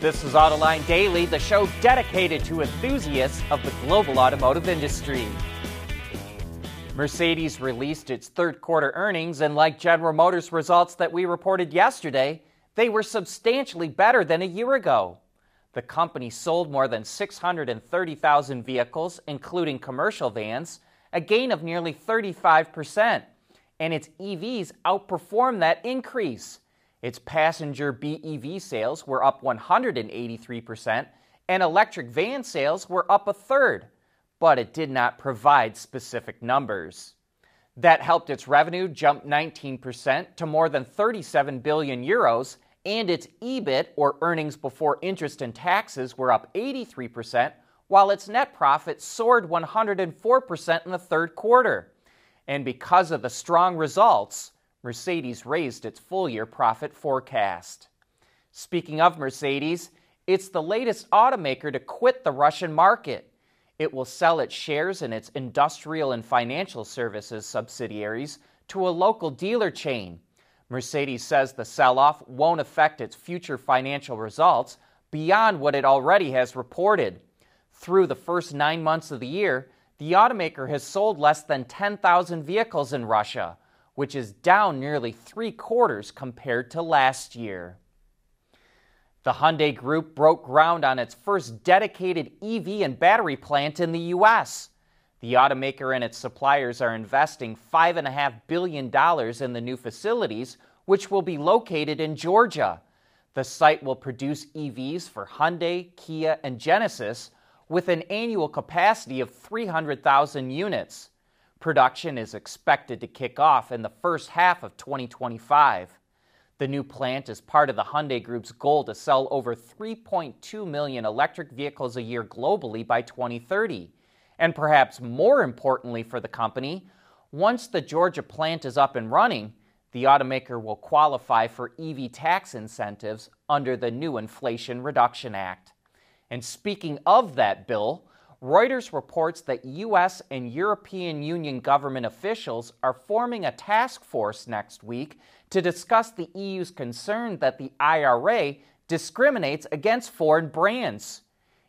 This is Autoline Daily, the show dedicated to enthusiasts of the global automotive industry. Mercedes released its third quarter earnings, and like General Motors results that we reported yesterday, they were substantially better than a year ago. The company sold more than 630,000 vehicles, including commercial vans, a gain of nearly 35%, and its EVs outperformed that increase. Its passenger BEV sales were up 183%, and electric van sales were up a third, but it did not provide specific numbers. That helped its revenue jump 19% to more than 37 billion euros, and its EBIT, or earnings before interest and taxes, were up 83%, while its net profit soared 104% in the third quarter. And because of the strong results, Mercedes raised its full year profit forecast. Speaking of Mercedes, it's the latest automaker to quit the Russian market. It will sell its shares in its industrial and financial services subsidiaries to a local dealer chain. Mercedes says the sell off won't affect its future financial results beyond what it already has reported. Through the first nine months of the year, the automaker has sold less than 10,000 vehicles in Russia, which is down nearly three quarters compared to last year. The Hyundai Group broke ground on its first dedicated EV and battery plant in the U.S. The automaker and its suppliers are investing $5.5 billion in the new facilities, which will be located in Georgia. The site will produce EVs for Hyundai, Kia, and Genesis with an annual capacity of 300,000 units. Production is expected to kick off in the first half of 2025. The new plant is part of the Hyundai Group's goal to sell over 3.2 million electric vehicles a year globally by 2030. And perhaps more importantly for the company, once the Georgia plant is up and running, the automaker will qualify for EV tax incentives under the new Inflation Reduction Act. And speaking of that bill, Reuters reports that U.S. and European Union government officials are forming a task force next week to discuss the EU's concern that the IRA discriminates against foreign brands.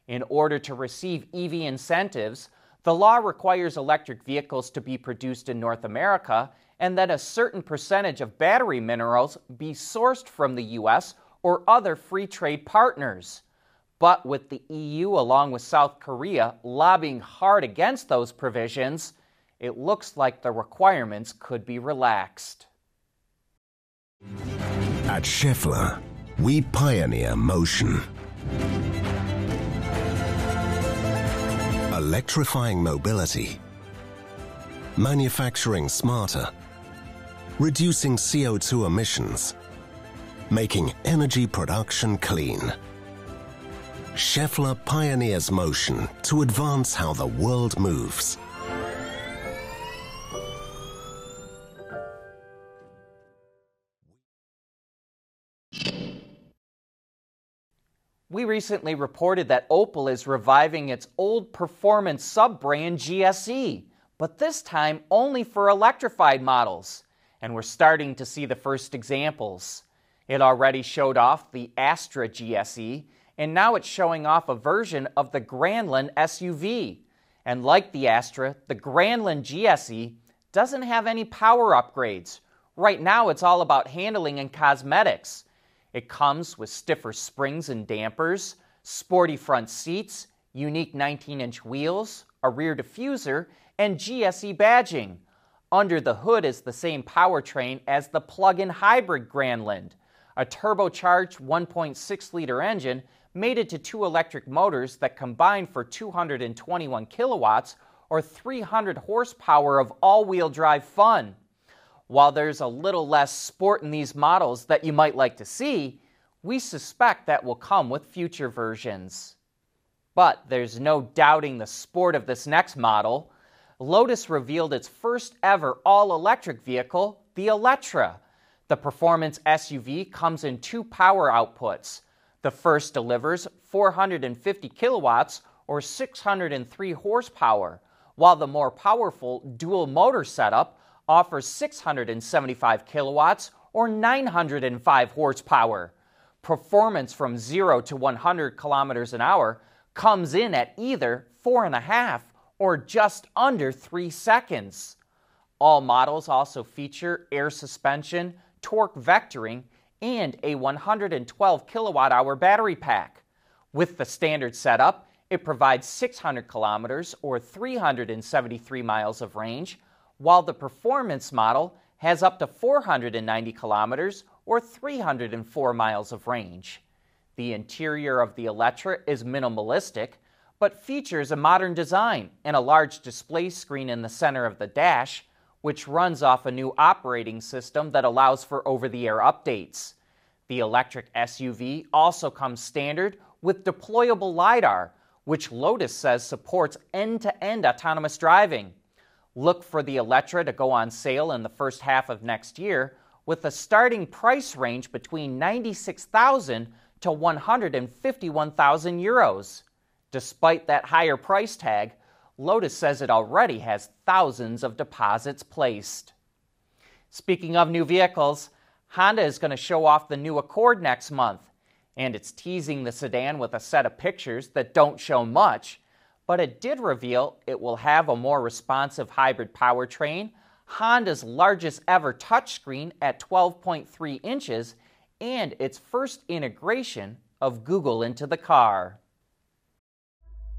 In order to receive EV incentives, the law requires electric vehicles to be produced in North America and that a certain percentage of battery minerals be sourced from the U.S. or other free trade partners. But with the EU, along with South Korea, lobbying hard against those provisions, it looks like the requirements could be relaxed. At Schaeffler, we pioneer motion. Electrifying mobility, manufacturing smarter, reducing CO2 emissions, making energy production clean. Schaeffler pioneers motion to advance how the world moves. We recently reported that Opel is reviving its old performance sub brand GSE, but this time only for electrified models. And we're starting to see the first examples. It already showed off the Astra GSE and now it's showing off a version of the Grandland SUV. And like the Astra, the Grandland GSE doesn't have any power upgrades. Right now, it's all about handling and cosmetics. It comes with stiffer springs and dampers, sporty front seats, unique 19 inch wheels, a rear diffuser, and GSE badging. Under the hood is the same powertrain as the plug in hybrid Grandland, a turbocharged 1.6 liter engine mated to two electric motors that combine for 221 kilowatts or 300 horsepower of all wheel drive fun. While there's a little less sport in these models that you might like to see, we suspect that will come with future versions. But there's no doubting the sport of this next model. Lotus revealed its first ever all electric vehicle, the Eletre. The performance SUV comes in two power outputs the first delivers 450 kilowatts or 603 horsepower, while the more powerful dual motor setup offers 675 kilowatts or 905 horsepower. Performance from 0 to 100 kilometers an hour comes in at either 4.5 or just under 3 seconds. All models also feature air suspension, torque vectoring, and a 112 kilowatt hour battery pack. With the standard setup, it provides 600 kilometers or 373 miles of range, while the performance model has up to 490 kilometers or 304 miles of range. The interior of the Eletre is minimalistic, but features a modern design and a large display screen in the center of the dash, which runs off a new operating system that allows for over the air updates. The electric SUV also comes standard with deployable LiDAR, which Lotus says supports end to end autonomous driving. Look for the Eletre to go on sale in the first half of next year with a starting price range between 96,000 to 151,000 euros. Despite that higher price tag, Lotus says it already has thousands of deposits placed. Speaking of new vehicles, Honda is going to show off the new Accord next month, and it's teasing the sedan with a set of pictures that don't show much, but it did reveal it will have a more responsive hybrid powertrain, Honda's largest ever touchscreen at 12.3 inches, and its first integration of Google into the car.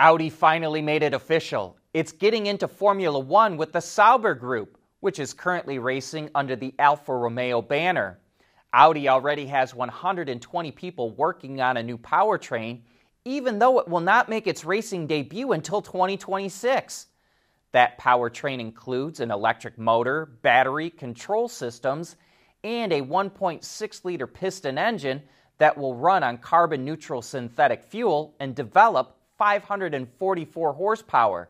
Audi finally made it official. It's getting into Formula One with the Sauber Group, which is currently racing under the Alfa Romeo banner. Audi already has 120 people working on a new powertrain, even though it will not make its racing debut until 2026. That powertrain includes an electric motor, battery, control systems, and a 1.6 liter piston engine that will run on carbon neutral synthetic fuel and develop 544 horsepower.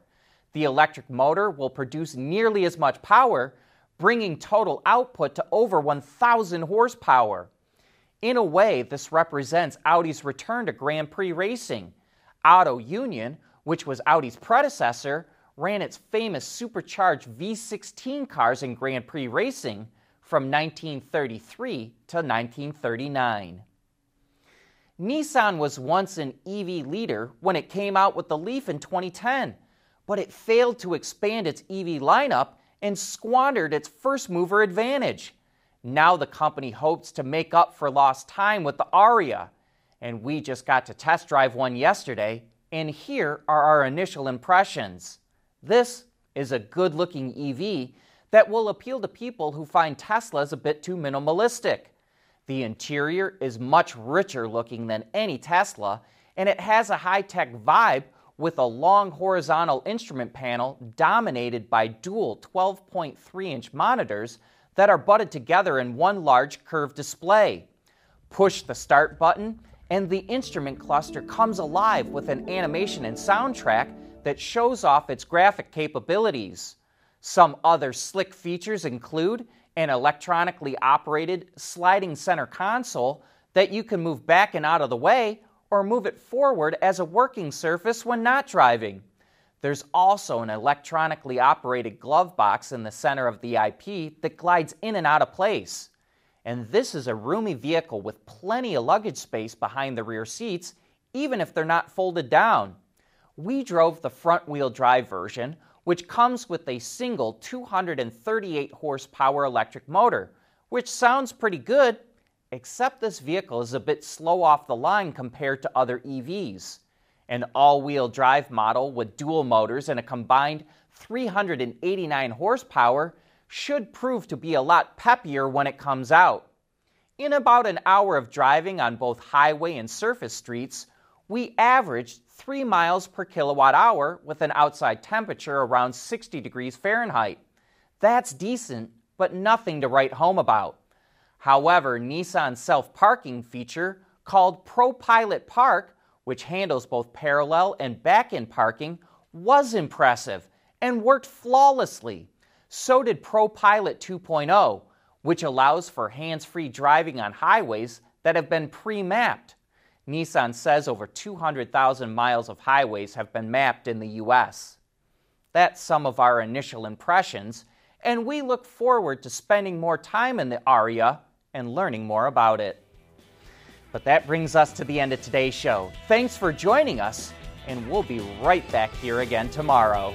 The electric motor will produce nearly as much power, bringing total output to over 1,000 horsepower. In a way, this represents Audi's return to Grand Prix racing. Auto Union, which was Audi's predecessor, ran its famous supercharged V16 cars in Grand Prix racing from 1933 to 1939. Nissan was once an EV leader when it came out with the Leaf in 2010, but it failed to expand its EV lineup and squandered its first mover advantage. Now the company hopes to make up for lost time with the Ariya, and we just got to test drive one yesterday, and here are our initial impressions. This is a good looking EV that will appeal to people who find Teslas a bit too minimalistic. The interior is much richer looking than any Tesla, and it has a high tech vibe with a long horizontal instrument panel dominated by dual 12.3 inch monitors that are butted together in one large curved display. Push the start button, and the instrument cluster comes alive with an animation and soundtrack that shows off its graphic capabilities. Some other slick features include an electronically operated sliding center console that you can move back and out of the way or move it forward as a working surface when not driving. There's also an electronically operated glove box in the center of the IP that glides in and out of place. And this is a roomy vehicle with plenty of luggage space behind the rear seats, even if they're not folded down. We drove the front wheel drive version, which comes with a single 238 horsepower electric motor, which sounds pretty good, except this vehicle is a bit slow off the line compared to other EVs. An all wheel drive model with dual motors and a combined 389 horsepower should prove to be a lot peppier when it comes out. In about an hour of driving on both highway and surface streets, we averaged 3 miles per kilowatt hour with an outside temperature around 60 degrees Fahrenheit. That's decent, but nothing to write home about. However, Nissan's self parking feature, called ProPilot Park, which handles both parallel and back end parking, was impressive and worked flawlessly. So did ProPilot 2.0, which allows for hands free driving on highways that have been pre mapped. Nissan says over 200,000 miles of highways have been mapped in the U.S. That's some of our initial impressions, and we look forward to spending more time in the Ariya and learning more about it. But that brings us to the end of today's show. Thanks for joining us, and we'll be right back here again tomorrow.